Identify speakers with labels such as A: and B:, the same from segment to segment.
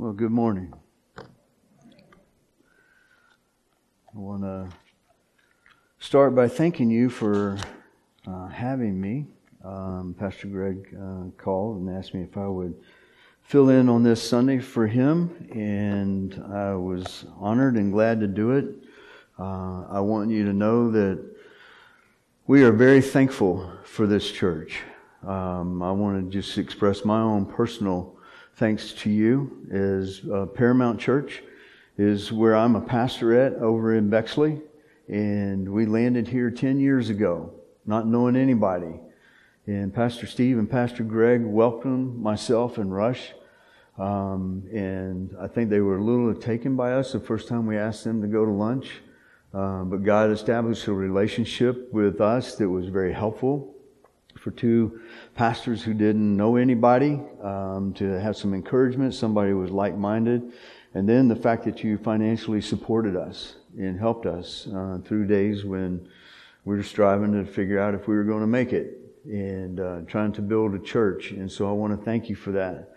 A: Well, good morning. I want to start by thanking you for uh, having me. Um, Pastor Greg uh, called and asked me if I would fill in on this Sunday for him, and I was honored and glad to do it. Uh, I want you to know that we are very thankful for this church. Um, I want to just express my own personal thanks to you, is uh, Paramount Church is where I'm a pastor at over in Bexley. And we landed here 10 years ago, not knowing anybody. And Pastor Steve and Pastor Greg welcomed myself and Rush. Um, and I think they were a little taken by us the first time we asked them to go to lunch. Uh, but God established a relationship with us that was very helpful for two pastors who didn't know anybody um, to have some encouragement. Somebody who was like minded. And then the fact that you financially supported us and helped us uh, through days when we were striving to figure out if we were going to make it and uh, trying to build a church. And so I want to thank you for that.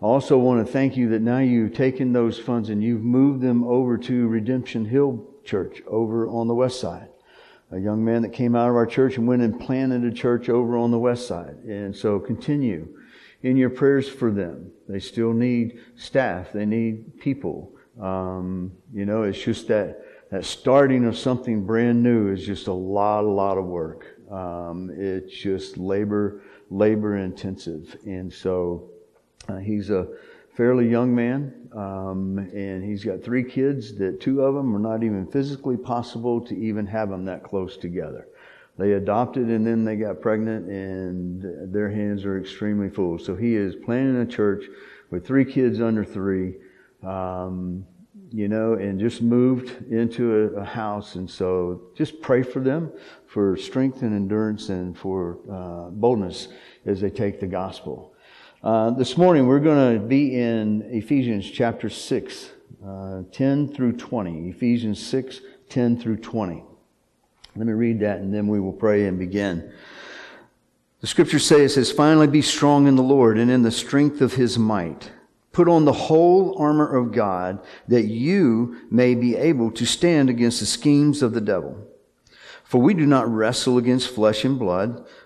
A: I also want to thank you that now you've taken those funds and you've moved them over to Redemption Hill Church over on the west side a young man that came out of our church and went and planted a church over on the west side. And so continue in your prayers for them. They still need staff. They need people. Um, you know, it's just that, that starting of something brand new is just a lot, a lot of work. Um, it's just labor, labor intensive. And so uh, he's a fairly young man, um, and he's got three kids that two of them are not even physically possible to even have them that close together. They adopted and then they got pregnant, and their hands are extremely full. So he is planning a church with three kids under three, um, you know, and just moved into a, a, house. And so just pray for them for strength and endurance and for uh, boldness as they take the gospel. Uh, this morning we're going to be in Ephesians chapter 6, uh, 10 through 20. Ephesians 6, 10 through 20. Let me read that and then we will pray and begin. The scripture say, it says, Finally be strong in the Lord and in the strength of his might. Put on the whole armor of God that you may be able to stand against the schemes of the devil. For we do not wrestle against flesh and blood,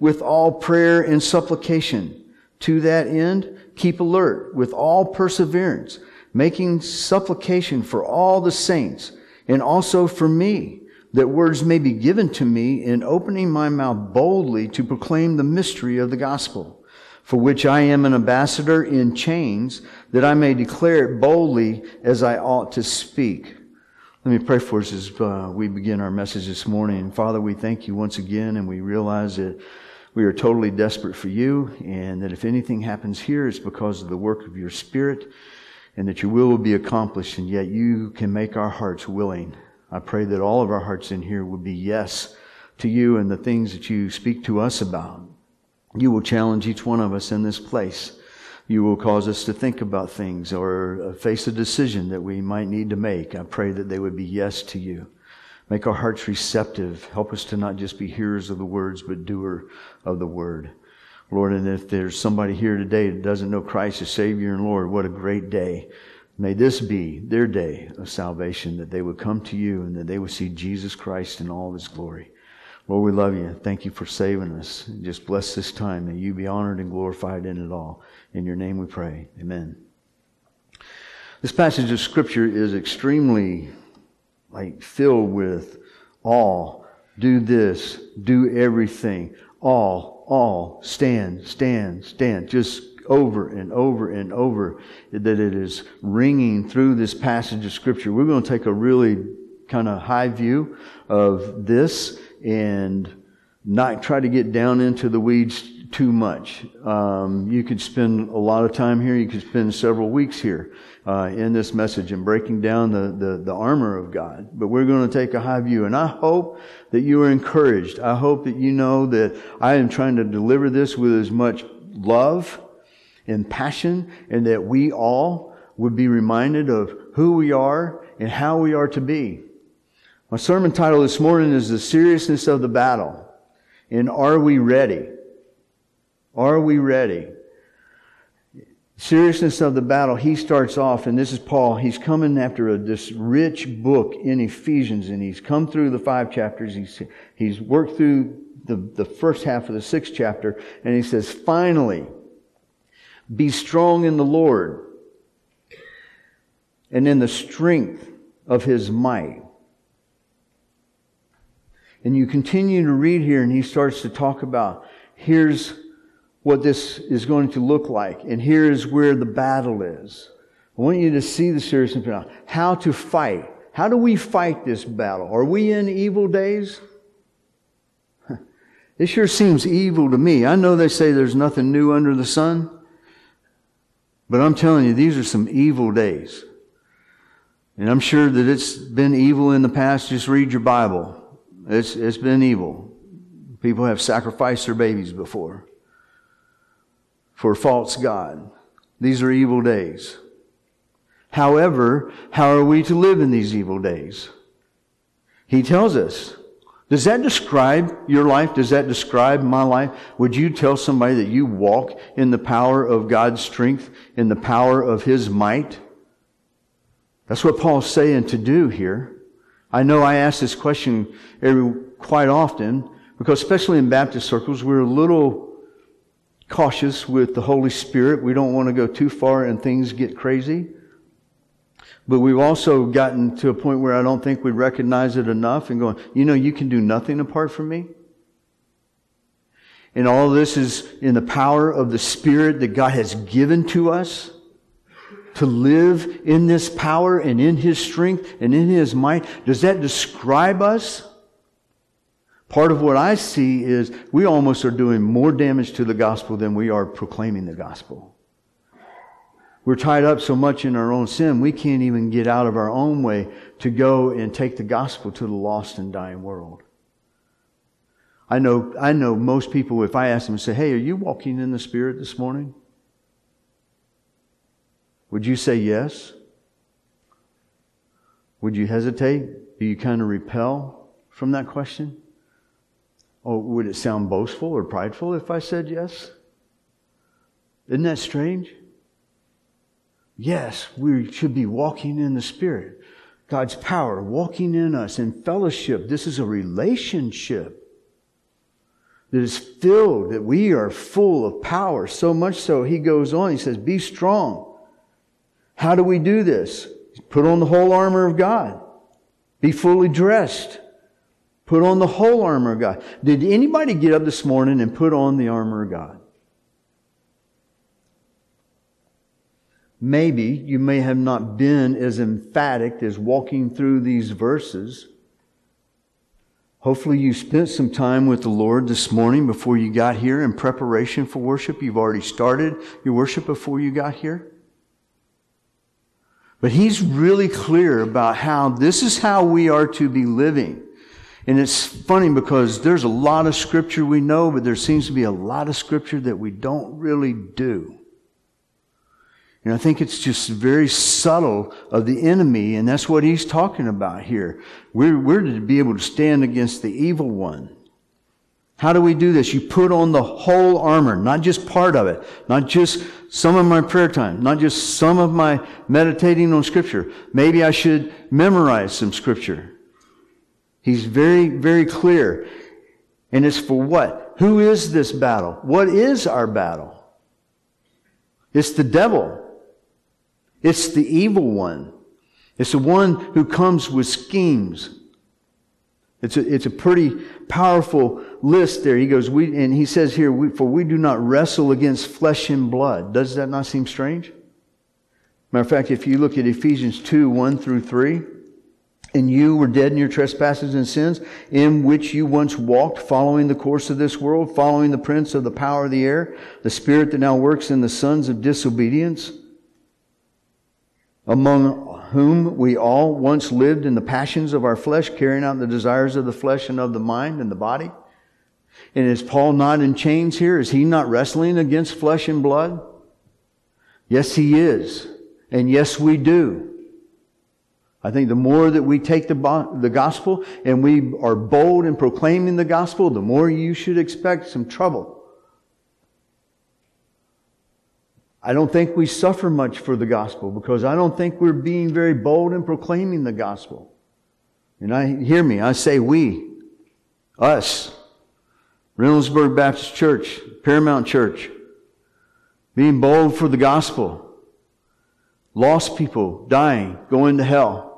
A: with all prayer and supplication. To that end, keep alert with all perseverance, making supplication for all the saints and also for me, that words may be given to me in opening my mouth boldly to proclaim the mystery of the gospel, for which I am an ambassador in chains, that I may declare it boldly as I ought to speak. Let me pray for us as uh, we begin our message this morning. Father, we thank you once again, and we realize that we are totally desperate for you, and that if anything happens here, it's because of the work of your Spirit, and that your will will be accomplished, and yet you can make our hearts willing. I pray that all of our hearts in here would be yes to you and the things that you speak to us about. You will challenge each one of us in this place. You will cause us to think about things or face a decision that we might need to make. I pray that they would be yes to you. Make our hearts receptive. Help us to not just be hearers of the words, but doer of the word. Lord, and if there's somebody here today that doesn't know Christ as Savior and Lord, what a great day. May this be their day of salvation, that they would come to you and that they would see Jesus Christ in all of his glory. Lord, we love you. Thank you for saving us. Just bless this time. May you be honored and glorified in it all. In your name we pray. Amen. This passage of scripture is extremely like filled with all, do this, do everything, all, all, stand, stand, stand. Just over and over and over that it is ringing through this passage of Scripture. We're going to take a really kind of high view of this and not try to get down into the weeds too much. Um, you could spend a lot of time here. You could spend several weeks here uh, in this message and breaking down the, the, the armor of God. But we're going to take a high view. And I hope that you are encouraged. I hope that you know that I am trying to deliver this with as much love and passion and that we all would be reminded of who we are and how we are to be. My sermon title this morning is The Seriousness of the Battle. And are we ready? Are we ready? Seriousness of the battle, he starts off, and this is Paul. He's coming after a, this rich book in Ephesians, and he's come through the five chapters. He's, he's worked through the, the first half of the sixth chapter, and he says, finally, be strong in the Lord and in the strength of his might. And you continue to read here, and he starts to talk about here's what this is going to look like. And here is where the battle is. I want you to see the seriousness of how to fight. How do we fight this battle? Are we in evil days? It sure seems evil to me. I know they say there's nothing new under the sun, but I'm telling you, these are some evil days. And I'm sure that it's been evil in the past. Just read your Bible. It's, it's been evil. People have sacrificed their babies before for a false God. These are evil days. However, how are we to live in these evil days? He tells us. Does that describe your life? Does that describe my life? Would you tell somebody that you walk in the power of God's strength, in the power of His might? That's what Paul's saying to do here. I know I ask this question every, quite often because especially in Baptist circles, we're a little cautious with the Holy Spirit. We don't want to go too far and things get crazy. But we've also gotten to a point where I don't think we recognize it enough and going, you know, you can do nothing apart from me. And all this is in the power of the Spirit that God has given to us to live in this power and in His strength and in His might. Does that describe us? Part of what I see is we almost are doing more damage to the gospel than we are proclaiming the gospel. We're tied up so much in our own sin, we can't even get out of our own way to go and take the gospel to the lost and dying world. I know, I know most people, if I ask them, say, Hey, are you walking in the Spirit this morning? Would you say yes? Would you hesitate? Do you kind of repel from that question? Oh, would it sound boastful or prideful if I said yes? Isn't that strange? Yes, we should be walking in the Spirit. God's power walking in us in fellowship. This is a relationship that is filled, that we are full of power. So much so, he goes on, he says, Be strong. How do we do this? Put on the whole armor of God. Be fully dressed. Put on the whole armor of God. Did anybody get up this morning and put on the armor of God? Maybe you may have not been as emphatic as walking through these verses. Hopefully, you spent some time with the Lord this morning before you got here in preparation for worship. You've already started your worship before you got here. But He's really clear about how this is how we are to be living. And it's funny because there's a lot of scripture we know, but there seems to be a lot of scripture that we don't really do. And I think it's just very subtle of the enemy, and that's what he's talking about here. We're, we're to be able to stand against the evil one. How do we do this? You put on the whole armor, not just part of it, not just some of my prayer time, not just some of my meditating on scripture. Maybe I should memorize some scripture. He's very, very clear. And it's for what? Who is this battle? What is our battle? It's the devil. It's the evil one. It's the one who comes with schemes It's a, it's a pretty powerful list there. He goes, we, and he says here, we, for we do not wrestle against flesh and blood. Does that not seem strange? Matter of fact, if you look at Ephesians 2, 1 through 3, and you were dead in your trespasses and sins, in which you once walked, following the course of this world, following the prince of the power of the air, the spirit that now works in the sons of disobedience, among whom we all once lived in the passions of our flesh, carrying out the desires of the flesh and of the mind and the body. And is Paul not in chains here? Is he not wrestling against flesh and blood? Yes, he is. And yes, we do. I think the more that we take the, the gospel and we are bold in proclaiming the gospel, the more you should expect some trouble. I don't think we suffer much for the gospel because I don't think we're being very bold in proclaiming the gospel. And I hear me, I say we, us, Reynoldsburg Baptist Church, Paramount Church, being bold for the gospel. Lost people dying, going to hell.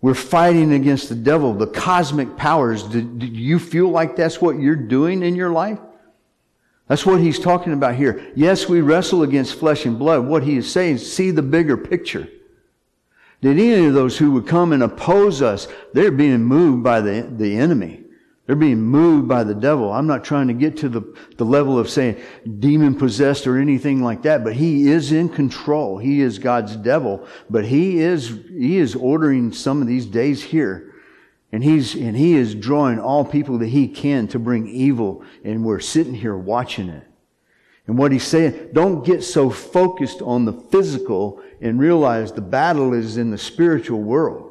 A: We're fighting against the devil, the cosmic powers. Do, do you feel like that's what you're doing in your life? That's what he's talking about here. Yes, we wrestle against flesh and blood. What he is saying is see the bigger picture. That any of those who would come and oppose us, they're being moved by the, the enemy. They're being moved by the devil. I'm not trying to get to the, the level of saying demon possessed or anything like that, but he is in control. He is God's devil, but he is, he is ordering some of these days here and he's, and he is drawing all people that he can to bring evil. And we're sitting here watching it. And what he's saying, don't get so focused on the physical and realize the battle is in the spiritual world.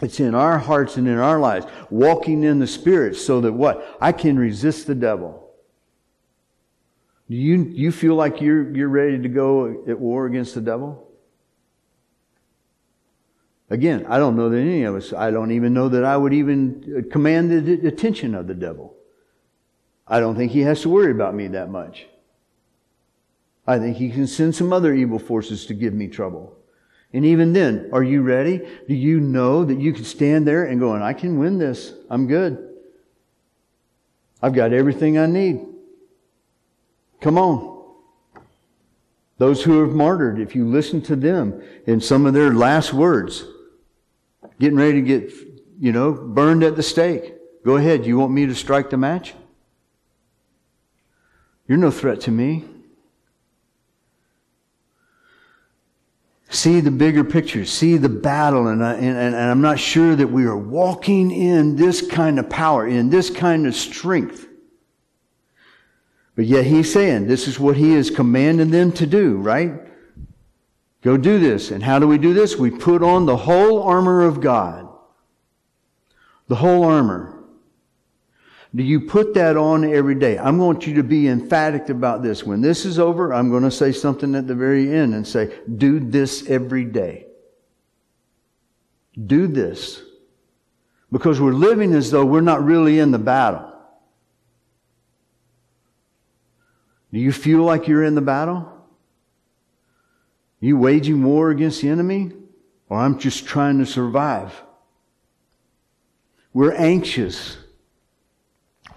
A: It's in our hearts and in our lives, walking in the spirit so that what? I can resist the devil. Do you, you feel like you're, you're ready to go at war against the devil? Again, I don't know that any of us, I don't even know that I would even uh, command the attention of the devil. I don't think he has to worry about me that much. I think he can send some other evil forces to give me trouble. And even then, are you ready? Do you know that you can stand there and go, and I can win this. I'm good. I've got everything I need. Come on. Those who have martyred, if you listen to them in some of their last words, getting ready to get, you know, burned at the stake. Go ahead. You want me to strike the match? You're no threat to me. See the bigger picture. See the battle. And, I, and, and I'm not sure that we are walking in this kind of power, in this kind of strength. But yet he's saying this is what he is commanding them to do, right? Go do this. And how do we do this? We put on the whole armor of God. The whole armor. Do you put that on every day? I want you to be emphatic about this. When this is over, I'm going to say something at the very end and say, do this every day. Do this. Because we're living as though we're not really in the battle. Do you feel like you're in the battle? Are you waging war against the enemy? Or I'm just trying to survive? We're anxious.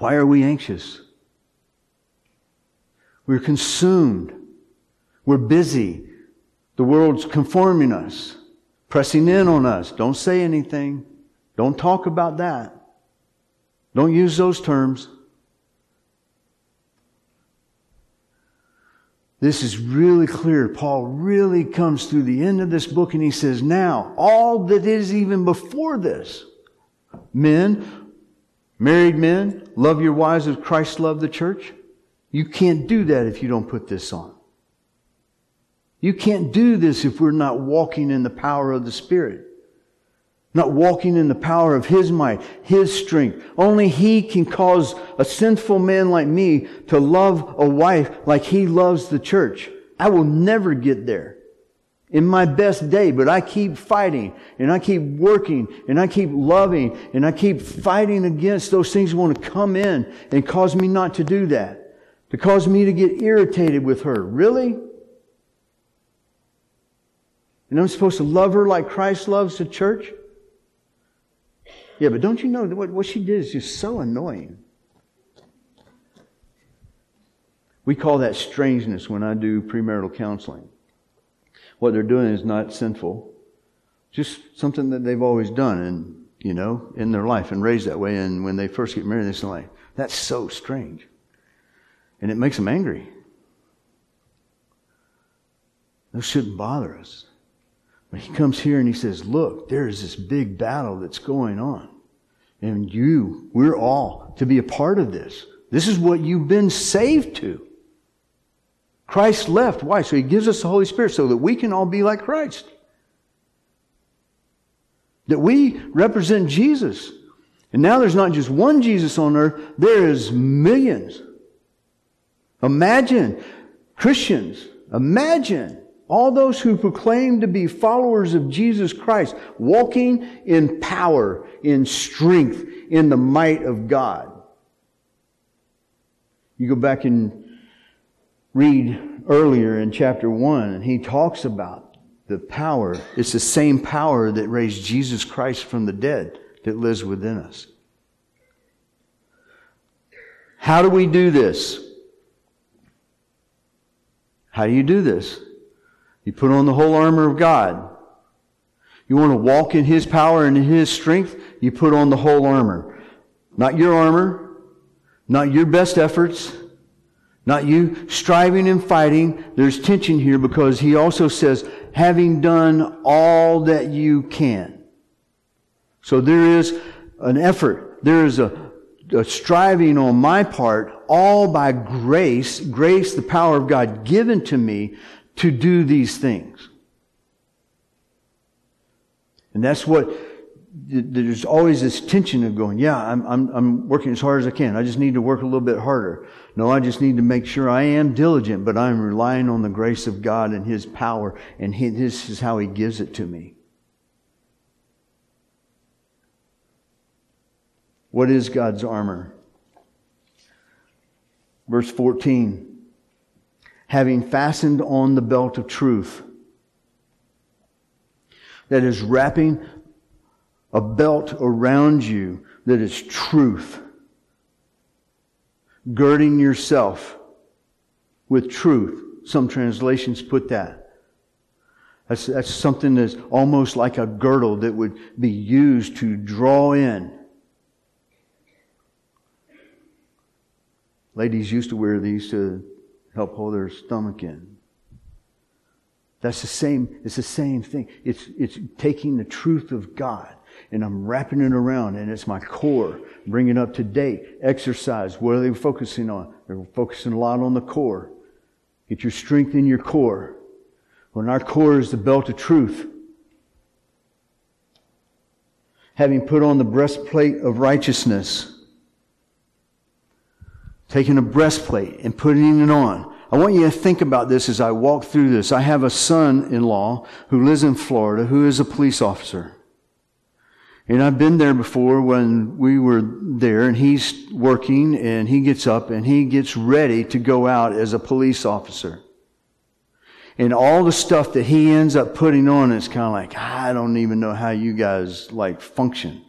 A: Why are we anxious? We're consumed. We're busy. The world's conforming us, pressing in on us. Don't say anything. Don't talk about that. Don't use those terms. This is really clear. Paul really comes through the end of this book and he says, now, all that is even before this, men, married men, love your wives as Christ loved the church. You can't do that if you don't put this on. You can't do this if we're not walking in the power of the Spirit. Not walking in the power of His might, His strength. Only He can cause a sinful man like me to love a wife like He loves the church. I will never get there in my best day, but I keep fighting and I keep working and I keep loving and I keep fighting against those things that want to come in and cause me not to do that. To cause me to get irritated with her. Really? And I'm supposed to love her like Christ loves the church? Yeah, but don't you know what, what she did is just so annoying? We call that strangeness when I do premarital counseling. What they're doing is not sinful, just something that they've always done and, you know, in their life and raised that way. And when they first get married, they're like, that's so strange. And it makes them angry. Those shouldn't bother us. But he comes here and he says, Look, there is this big battle that's going on. And you, we're all to be a part of this. This is what you've been saved to. Christ left. Why? So he gives us the Holy Spirit so that we can all be like Christ. That we represent Jesus. And now there's not just one Jesus on earth, there is millions. Imagine Christians, imagine all those who proclaim to be followers of Jesus Christ, walking in power, in strength, in the might of God. You go back and read earlier in chapter 1, and he talks about the power. It's the same power that raised Jesus Christ from the dead that lives within us. How do we do this? How do you do this? You put on the whole armor of God. You want to walk in His power and in His strength, you put on the whole armor. Not your armor, not your best efforts, not you striving and fighting. There's tension here because He also says, having done all that you can. So there is an effort. There is a, a striving on my part, all by grace, grace, the power of God given to me to do these things. And that's what, there's always this tension of going, yeah, I'm, I'm, I'm working as hard as I can. I just need to work a little bit harder. No, I just need to make sure I am diligent, but I'm relying on the grace of God and His power, and he, this is how He gives it to me. What is God's armor? Verse 14 having fastened on the belt of truth. That is wrapping a belt around you that is truth. Girding yourself with truth. Some translations put that. That's, that's something that's almost like a girdle that would be used to draw in. Ladies used to wear these to help hold their stomach in. That's the same, it's the same thing. It's, it's taking the truth of God and I'm wrapping it around and it's my core, bringing it up to date. Exercise, what are they focusing on? They're focusing a lot on the core. Get your strength in your core. When our core is the belt of truth. Having put on the breastplate of righteousness taking a breastplate and putting it on. I want you to think about this as I walk through this. I have a son in law who lives in Florida who is a police officer. And I've been there before when we were there and he's working and he gets up and he gets ready to go out as a police officer. And all the stuff that he ends up putting on is kind of like, I don't even know how you guys like function.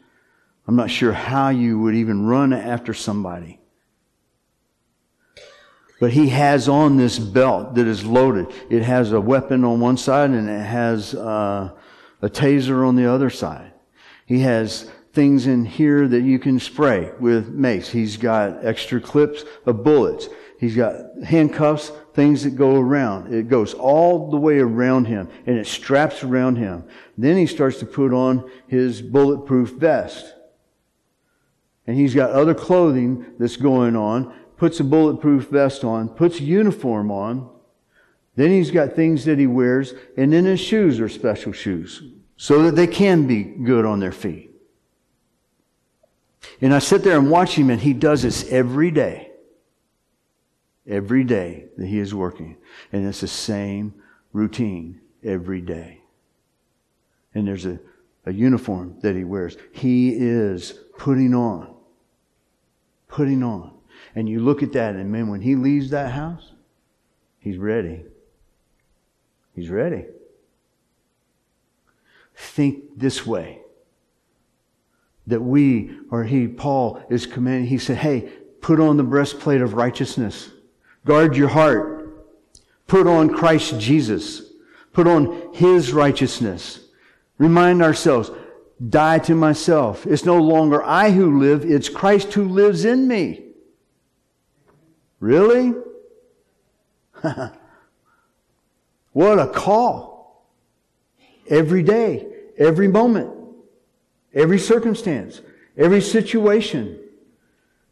A: I'm not sure how you would even run after somebody. But he has on this belt that is loaded. It has a weapon on one side and it has uh, a taser on the other side. He has things in here that you can spray with mace. He's got extra clips of bullets. He's got handcuffs, things that go around. It goes all the way around him and it straps around him. Then he starts to put on his bulletproof vest. And he's got other clothing that's going on puts a bulletproof vest on, puts a uniform on. Then he's got things that he wears, and then his shoes are special shoes so that they can be good on their feet. And I sit there and watch him, and he does this every day. Every day that he is working. And it's the same routine every day. And there's a, a uniform that he wears. He is putting on. Putting on. And you look at that, and man, when he leaves that house, he's ready. He's ready. Think this way that we, or he, Paul, is commanding, he said, hey, put on the breastplate of righteousness. Guard your heart. Put on Christ Jesus. Put on his righteousness. Remind ourselves, die to myself. It's no longer I who live, it's Christ who lives in me. Really? what a call. Every day, every moment, every circumstance, every situation.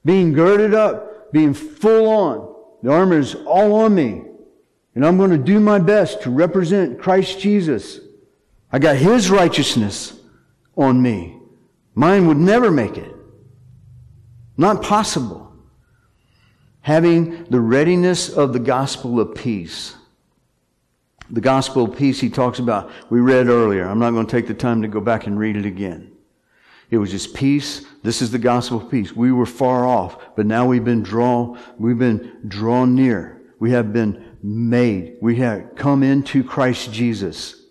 A: Being girded up, being full on. The armor is all on me. And I'm going to do my best to represent Christ Jesus. I got His righteousness on me. Mine would never make it. Not possible. Having the readiness of the gospel of peace. The gospel peace he talks about, we read earlier. I'm not going to take the time to go back and read it again. It was just peace. This is the gospel of peace. We were far off, but now we've been drawn, we've been drawn near. We have been made. We have come into Christ Jesus.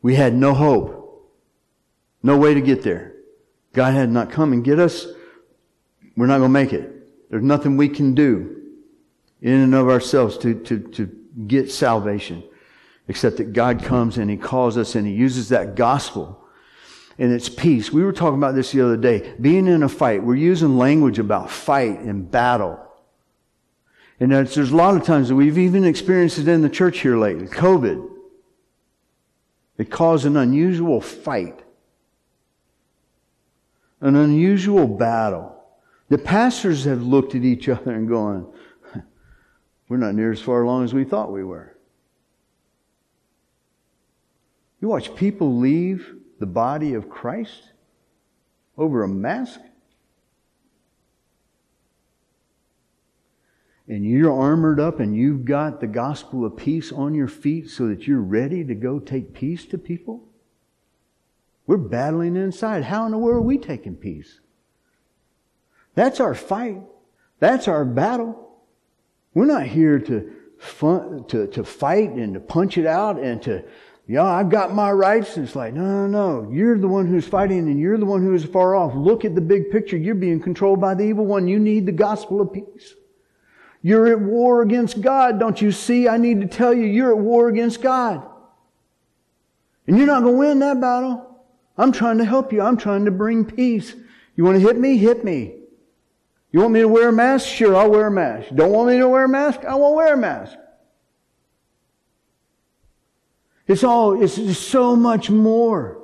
A: We had no hope, no way to get there. God had not come and get us. We're not going to make it. There's nothing we can do in and of ourselves to, to, to get salvation except that God comes and He calls us and He uses that gospel and it's peace. We were talking about this the other day. Being in a fight, we're using language about fight and battle. And there's a lot of times that we've even experienced it in the church here lately. COVID. It caused an unusual fight. An unusual battle. The pastors have looked at each other and gone, we're not near as far along as we thought we were. You watch people leave the body of Christ over a mask? and you're armored up and you've got the gospel of peace on your feet so that you're ready to go take peace to people? We're battling inside. How in the world are we taking peace? That's our fight. That's our battle. We're not here to, fun, to, to fight and to punch it out and to, yeah, I've got my rights. And it's like, no, no, no. You're the one who's fighting and you're the one who is far off. Look at the big picture. You're being controlled by the evil one. You need the gospel of peace. You're at war against God. Don't you see? I need to tell you, you're at war against God. And you're not going to win that battle. I'm trying to help you. I'm trying to bring peace. You want to hit me? Hit me. You want me to wear a mask? Sure, I'll wear a mask. Don't want me to wear a mask? I won't wear a mask. It's all, it's so much more.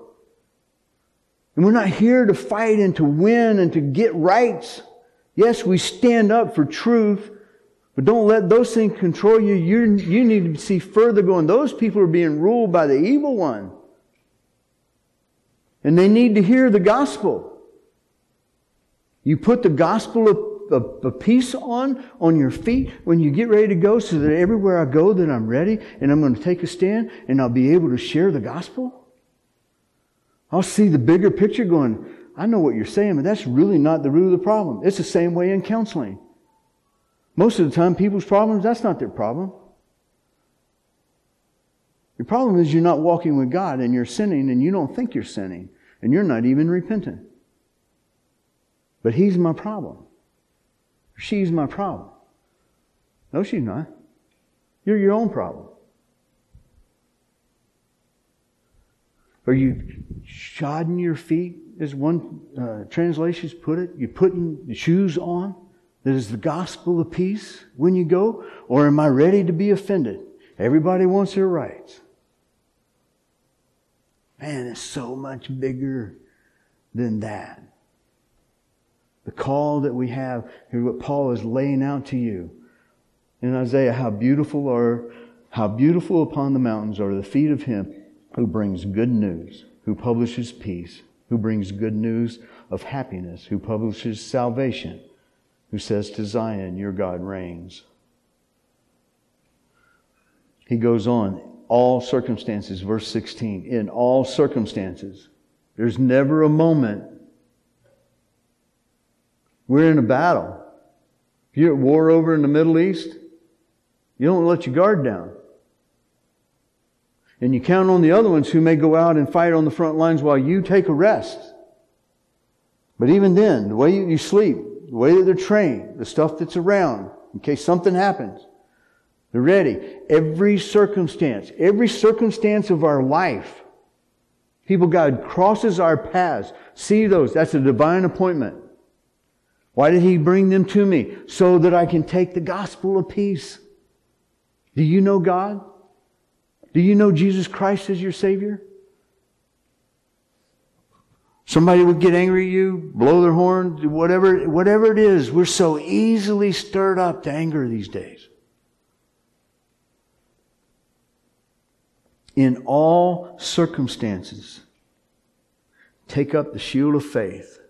A: And we're not here to fight and to win and to get rights. Yes, we stand up for truth, but don't let those things control you. you you need to see further going. Those people are being ruled by the evil one. And they need to hear the gospel. You put the gospel of, peace on, on your feet when you get ready to go so that everywhere I go that I'm ready and I'm going to take a stand and I'll be able to share the gospel. I'll see the bigger picture going, I know what you're saying, but that's really not the root of the problem. It's the same way in counseling. Most of the time, people's problems, that's not their problem. Your problem is you're not walking with God and you're sinning and you don't think you're sinning and you're not even repentant. But He's my problem. She's my problem. No, she's not. You're your own problem. Are you shodding your feet, as one uh, translations put it? You putting the shoes on? that is the gospel of peace when you go? Or am I ready to be offended? Everybody wants their rights. Man, it's so much bigger than that. The call that we have, what Paul is laying out to you. In Isaiah, how beautiful are, how beautiful upon the mountains are the feet of him who brings good news, who publishes peace, who brings good news of happiness, who publishes salvation who says to Zion, Your God reigns. He goes on, all circumstances, verse 16, in all circumstances. There's never a moment. We're in a battle. If you're at war over in the Middle East, you don't let your guard down. And you count on the other ones who may go out and fight on the front lines while you take a rest. But even then, the way you sleep, the way that they're trained, the stuff that's around, in case something happens, they're ready. Every circumstance, every circumstance of our life, people, God crosses our paths. See those. That's a divine appointment. Why did He bring them to me? So that I can take the gospel of peace. Do you know God? Do you know Jesus Christ as your Savior? Somebody would get angry at you, blow their horn, whatever, whatever it is. We're so easily stirred up to anger these days. In all circumstances, take up the shield of faith.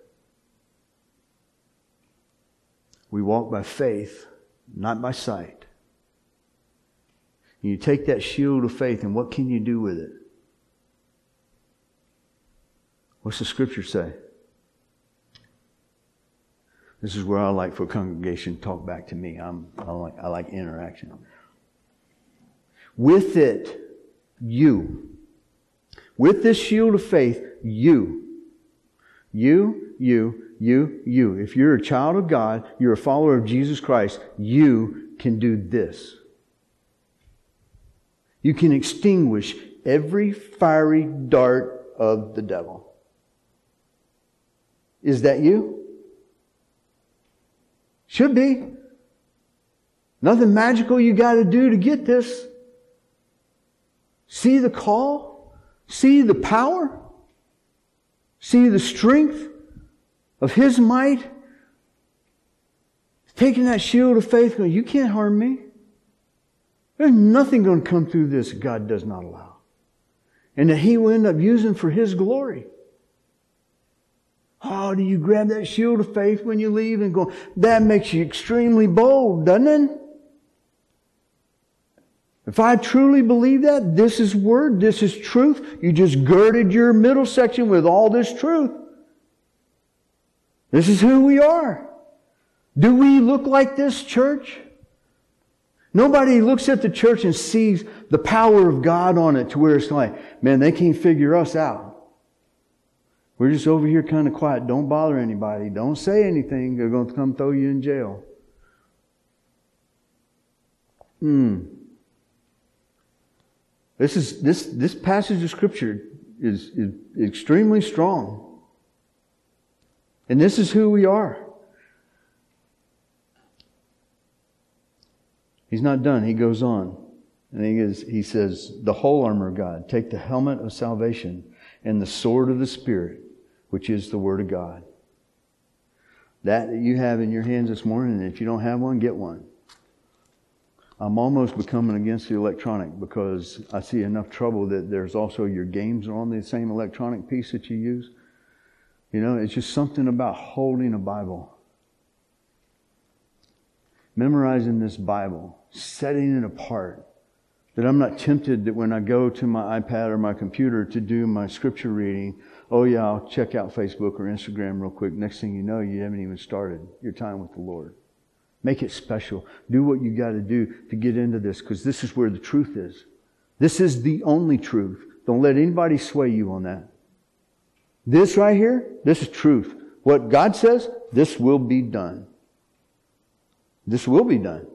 A: We walk by faith, not by sight. You take that shield of faith, and what can you do with it? What's the scripture say? This is where I like for congregation to talk back to me. I'm, I, like, I like interaction. With it, you. With this shield of faith, you. You, you, you, you. If you're a child of God, you're a follower of Jesus Christ, you can do this. You can extinguish every fiery dart of the devil. Is that you? Should be. Nothing magical you got to do to get this. See the call? See the power? See the strength of His might? Taking that shield of faith, going, You can't harm me. There's nothing going to come through this God does not allow. And that He will end up using for His glory. Oh, do you grab that shield of faith when you leave and go, that makes you extremely bold, doesn't it? If I truly believe that, this is word, this is truth, you just girded your middle section with all this truth. This is who we are. Do we look like this church? Nobody looks at the church and sees the power of God on it to where it's like, man, they can't figure us out. We're just over here kind of quiet. Don't bother anybody. Don't say anything. They're going to come throw you in jail. Hmm. This is this this passage of scripture is, is extremely strong. And this is who we are. He's not done. He goes on. And he, is, he says, the whole armor of God. Take the helmet of salvation and the sword of the Spirit, which is the Word of God. That you have in your hands this morning, and if you don't have one, get one. I'm almost becoming against the electronic because I see enough trouble that there's also your games on the same electronic piece that you use. You know, it's just something about holding a Bible memorizing this Bible, setting it apart, that I'm not tempted that when I go to my iPad or my computer to do my scripture reading, oh yeah, I'll check out Facebook or Instagram real quick. Next thing you know, you haven't even started your time with the Lord. Make it special. Do what you got to do to get into this because this is where the truth is. This is the only truth. Don't let anybody sway you on that. This right here, this is truth. What God says, this will be done. This will be done.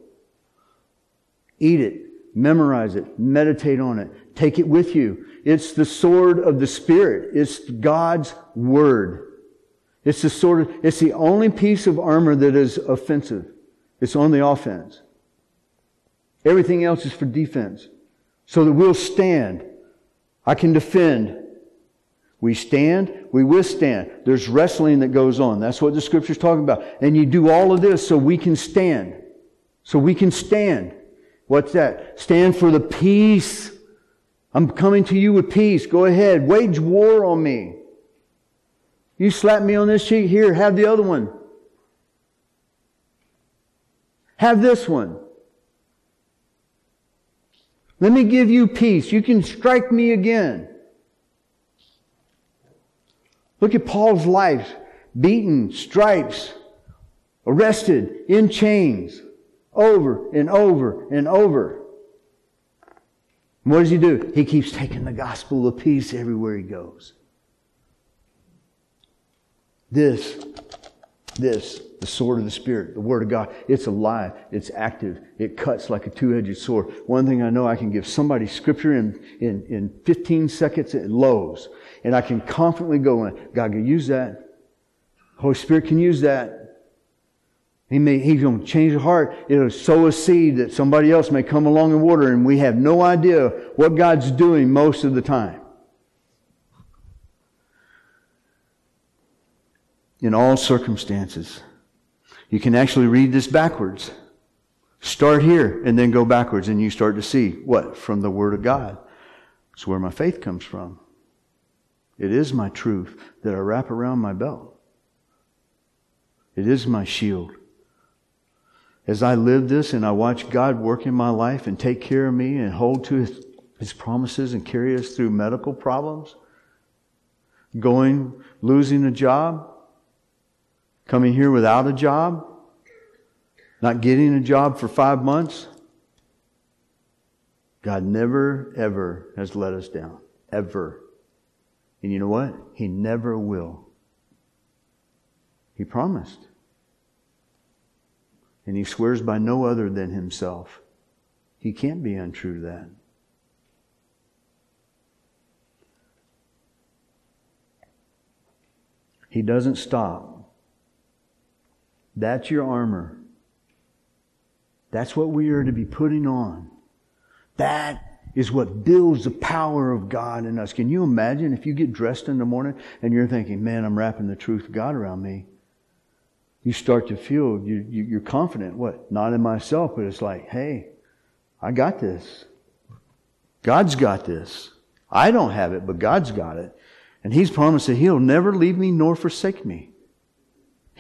A: Eat it, memorize it, meditate on it, take it with you. It's the sword of the Spirit. It's God's Word. It's the sword of, it's the only piece of armor that is offensive. It's on the offense. Everything else is for defense. So that we'll stand. I can defend. We stand, we withstand. There's wrestling that goes on. That's what the scripture's talking about. And you do all of this so we can stand. So we can stand. What's that? Stand for the peace. I'm coming to you with peace. Go ahead. Wage war on me. You slap me on this cheek. Here, have the other one. Have this one. Let me give you peace. You can strike me again. Look at Paul's life beaten, stripes, arrested, in chains, over and over and over. What does he do? He keeps taking the gospel of peace everywhere he goes. This, this, the sword of the Spirit, the Word of God, it's alive, it's active, it cuts like a two edged sword. One thing I know, I can give somebody scripture in, in, in 15 seconds at Lowe's, and I can confidently go in. God can use that. Holy Spirit can use that. He may, he's going to change the heart. It'll sow a seed that somebody else may come along and water, and we have no idea what God's doing most of the time. In all circumstances. You can actually read this backwards. Start here and then go backwards, and you start to see what? From the Word of God. It's where my faith comes from. It is my truth that I wrap around my belt. It is my shield. As I live this and I watch God work in my life and take care of me and hold to His, his promises and carry us through medical problems, going, losing a job, coming here without a job, not getting a job for five months. God never, ever has let us down. Ever. And you know what? He never will. He promised. And he swears by no other than himself. He can't be untrue to that. He doesn't stop. That's your armor. That's what we are to be putting on. That is what builds the power of God in us. Can you imagine if you get dressed in the morning and you're thinking, man, I'm wrapping the truth of God around me? You start to feel you, you, you're confident. What? Not in myself, but it's like, hey, I got this. God's got this. I don't have it, but God's got it. And He's promised that He'll never leave me nor forsake me.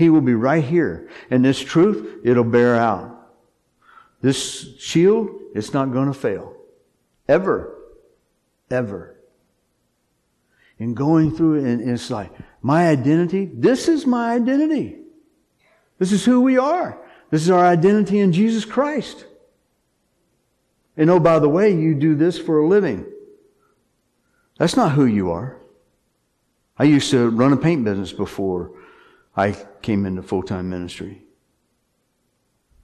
A: He will be right here. And this truth, it'll bear out. This shield, it's not going to fail. Ever. Ever. And going through it, and it's like, my identity, this is my identity. This is who we are. This is our identity in Jesus Christ. And oh, by the way, you do this for a living. That's not who you are. I used to run a paint business before I came into full time ministry.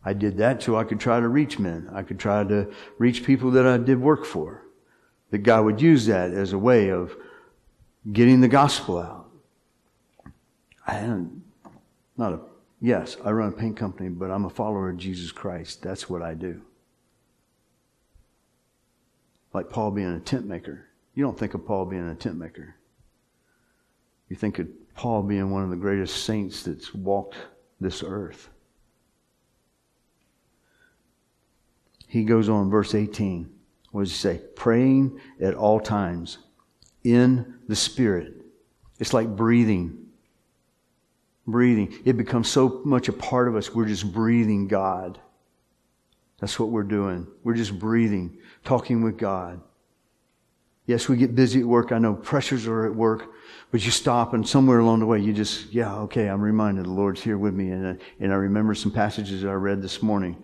A: I did that so I could try to reach men. I could try to reach people that I did work for. That God would use that as a way of getting the gospel out. I am not a, yes, I run a paint company, but I'm a follower of Jesus Christ. That's what I do. Like Paul being a tent maker. You don't think of Paul being a tent maker. You think of Paul being one of the greatest saints that's walked this earth. he goes on, verse 18. What does he say? Praying at all times in the Spirit. It's like breathing. Breathing. It becomes so much a part of us, we're just breathing God. That's what we're doing. We're just breathing, talking with God. Yes, we get busy at work. I know pressures are at work, but you stop and somewhere along the way you just, yeah, okay, I'm reminded the Lord's here with me. And, uh, and I remember some passages I read this morning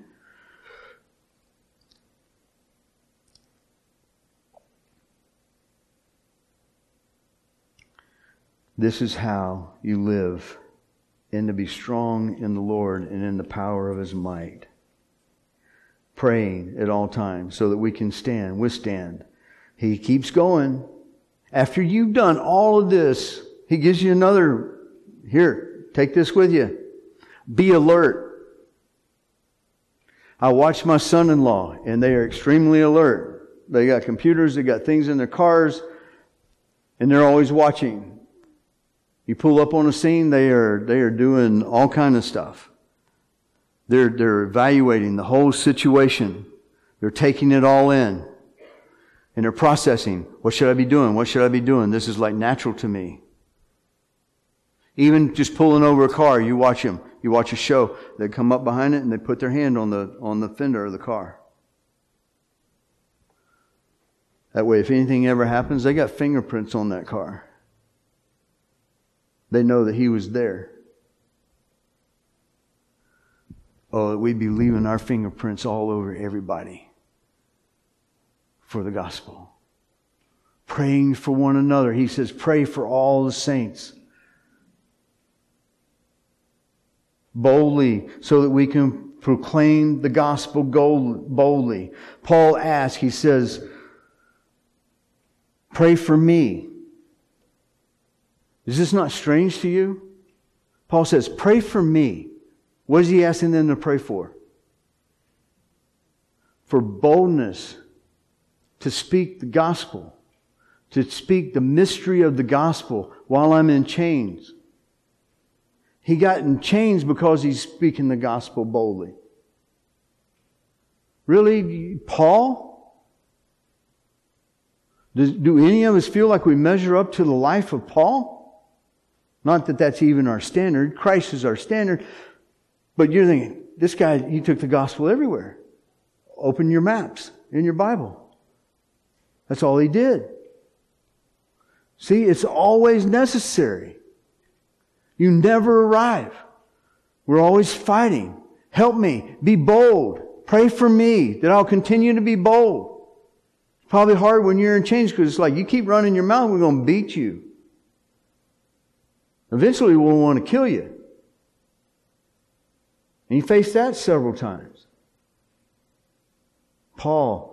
A: This is how you live, and to be strong in the Lord and in the power of his might. Praying at all times so that we can stand, withstand. He keeps going. After you've done all of this, he gives you another, here, take this with you. Be alert. I watch my son in law, and they are extremely alert. They got computers, they got things in their cars, and they're always watching. You pull up on a scene, they are, they are doing all kind of stuff. They're, they're evaluating the whole situation. They're taking it all in. And they're processing. What should I be doing? What should I be doing? This is like natural to me. Even just pulling over a car, you watch them. You watch a show. They come up behind it and they put their hand on the, on the fender of the car. That way, if anything ever happens, they got fingerprints on that car they know that He was there. Oh, we'd be leaving our fingerprints all over everybody for the gospel. Praying for one another. He says, pray for all the saints. Boldly, so that we can proclaim the gospel boldly. Paul asks, he says, pray for me. Is this not strange to you? Paul says, pray for me. What is he asking them to pray for? For boldness to speak the gospel, to speak the mystery of the gospel while I'm in chains. He got in chains because he's speaking the gospel boldly. Really, Paul? Does, do any of us feel like we measure up to the life of Paul? Not that that's even our standard. Christ is our standard. But you're thinking, this guy, he took the gospel everywhere. Open your maps in your Bible. That's all he did. See, it's always necessary. You never arrive. We're always fighting. Help me. Be bold. Pray for me that I'll continue to be bold. It's probably hard when you're in chains because it's like you keep running your mouth, we're going to beat you. Eventually, we'll want to kill you. And you face that several times. Paul,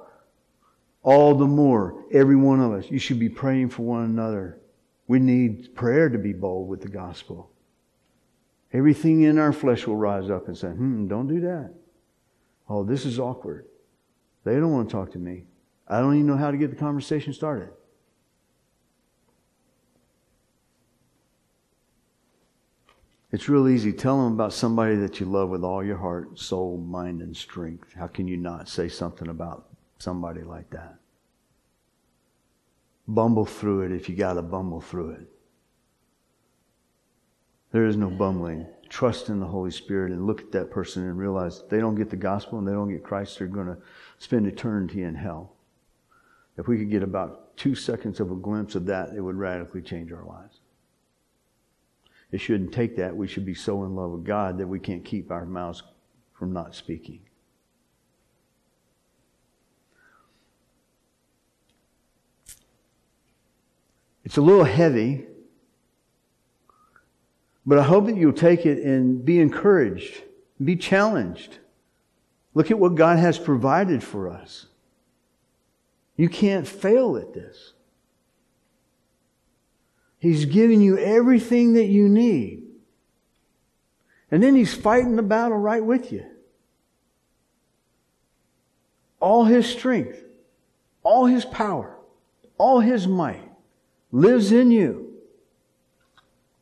A: all the more, every one of us, you should be praying for one another. We need prayer to be bold with the gospel. Everything in our flesh will rise up and say, hmm, don't do that. Oh, this is awkward. They don't want to talk to me. I don't even know how to get the conversation started. It's real easy. Tell them about somebody that you love with all your heart, soul, mind, and strength. How can you not say something about somebody like that? Bumble through it if you got to bumble through it. There is no bumbling. Trust in the Holy Spirit and look at that person and realize they don't get the gospel and they don't get Christ, they're going to spend eternity in hell. If we could get about two seconds of a glimpse of that, it would radically change our lives. It shouldn't take that. We should be so in love with God that we can't keep our mouths from not speaking. It's a little heavy, but I hope that you'll take it and be encouraged, be challenged. Look at what God has provided for us. You can't fail at this. He's giving you everything that you need. And then he's fighting the battle right with you. All his strength, all his power, all his might lives in you.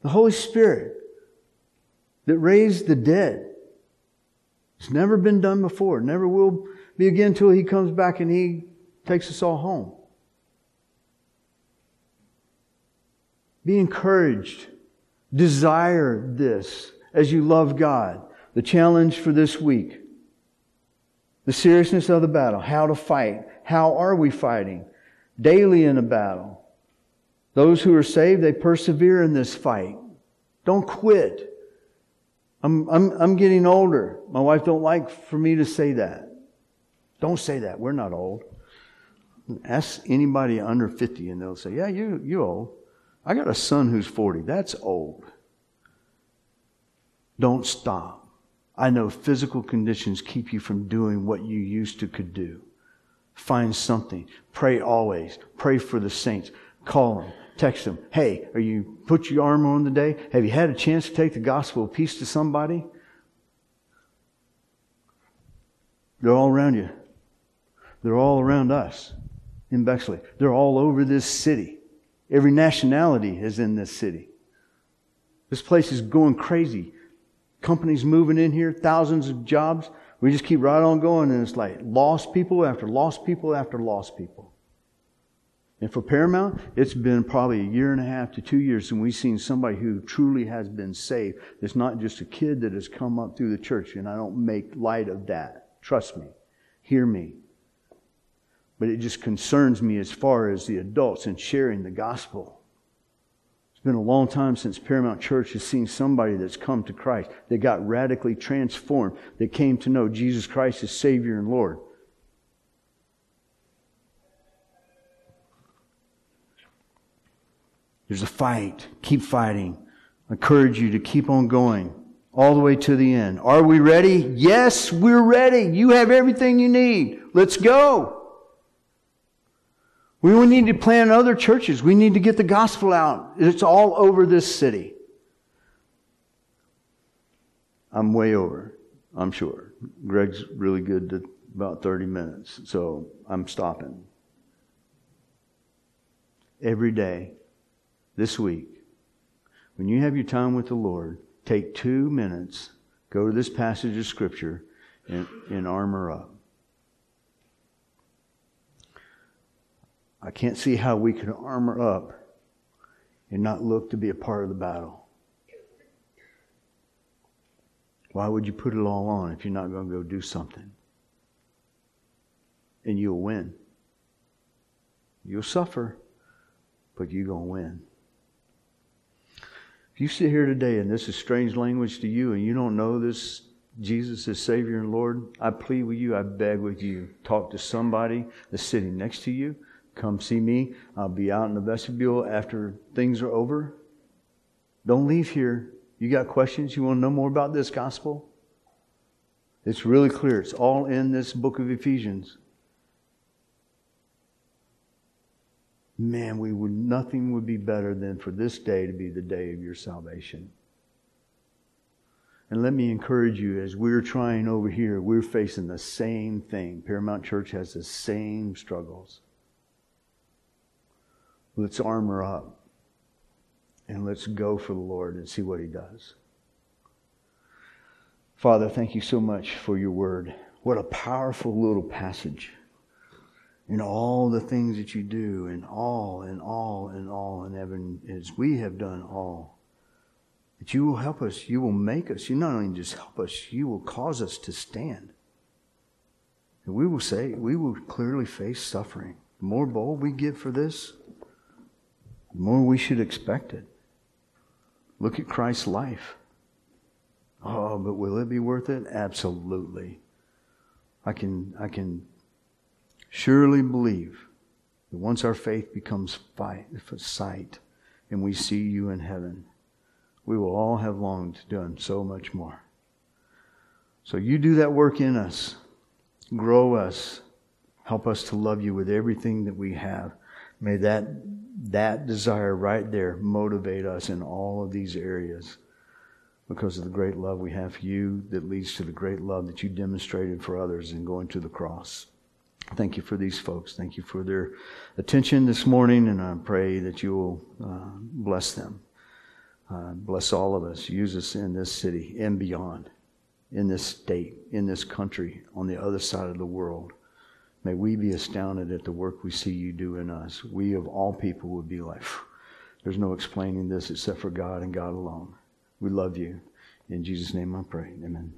A: The Holy Spirit that raised the dead. It's never been done before, never will be again until he comes back and he takes us all home. Be encouraged. Desire this as you love God. The challenge for this week. The seriousness of the battle. How to fight. How are we fighting? Daily in a battle. Those who are saved, they persevere in this fight. Don't quit. I'm, I'm, I'm getting older. My wife don't like for me to say that. Don't say that. We're not old. Ask anybody under 50 and they'll say, yeah, you, you old. I got a son who's 40. That's old. Don't stop. I know physical conditions keep you from doing what you used to could do. Find something. Pray always. Pray for the saints. Call them. Text them. Hey, are you put your armor on today? Have you had a chance to take the gospel of peace to somebody? They're all around you. They're all around us in Bexley. They're all over this city. Every nationality is in this city. This place is going crazy. Companies moving in here, thousands of jobs. We just keep right on going, and it's like lost people after lost people after lost people. And for Paramount, it's been probably a year and a half to two years and we've seen somebody who truly has been saved. It's not just a kid that has come up through the church, and I don't make light of that. Trust me. Hear me. But it just concerns me as far as the adults and sharing the gospel. It's been a long time since Paramount Church has seen somebody that's come to Christ, that got radically transformed, that came to know Jesus Christ as Savior and Lord. There's a fight. Keep fighting. I encourage you to keep on going all the way to the end. Are we ready? Yes, we're ready. You have everything you need. Let's go. We need to plant other churches. We need to get the gospel out. It's all over this city. I'm way over, I'm sure. Greg's really good to about 30 minutes, so I'm stopping. Every day, this week, when you have your time with the Lord, take two minutes, go to this passage of Scripture, and, and armor up. I can't see how we can armor up and not look to be a part of the battle. Why would you put it all on if you're not going to go do something? And you'll win. You'll suffer, but you're going to win. You sit here today and this is strange language to you and you don't know this Jesus is Savior and Lord, I plead with you, I beg with you, talk to somebody that's sitting next to you Come see me. I'll be out in the vestibule after things are over. Don't leave here. You got questions? You want to know more about this gospel? It's really clear. It's all in this book of Ephesians. Man, we would nothing would be better than for this day to be the day of your salvation. And let me encourage you as we're trying over here, we're facing the same thing. Paramount Church has the same struggles. Let's armor up and let's go for the Lord and see what He does. Father, thank you so much for your word. What a powerful little passage. In all the things that you do, in all, and all, and all, and heaven, as we have done all. That you will help us, you will make us. You not only just help us, you will cause us to stand. And we will say, we will clearly face suffering. The more bold we get for this, the more we should expect it. Look at Christ's life. Oh, but will it be worth it? Absolutely. I can, I can surely believe that once our faith becomes sight and we see you in heaven, we will all have longed to done so much more. So you do that work in us. Grow us. Help us to love you with everything that we have. May that that desire right there motivate us in all of these areas because of the great love we have for you that leads to the great love that you demonstrated for others in going to the cross. Thank you for these folks. Thank you for their attention this morning, and I pray that you will uh, bless them. Uh, bless all of us. Use us in this city and beyond, in this state, in this country, on the other side of the world. May we be astounded at the work we see you do in us. We, of all people, would be like, there's no explaining this except for God and God alone. We love you. In Jesus' name I pray. Amen.